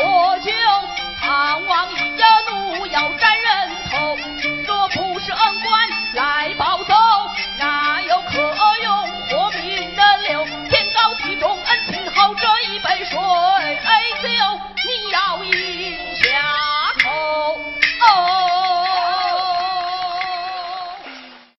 我就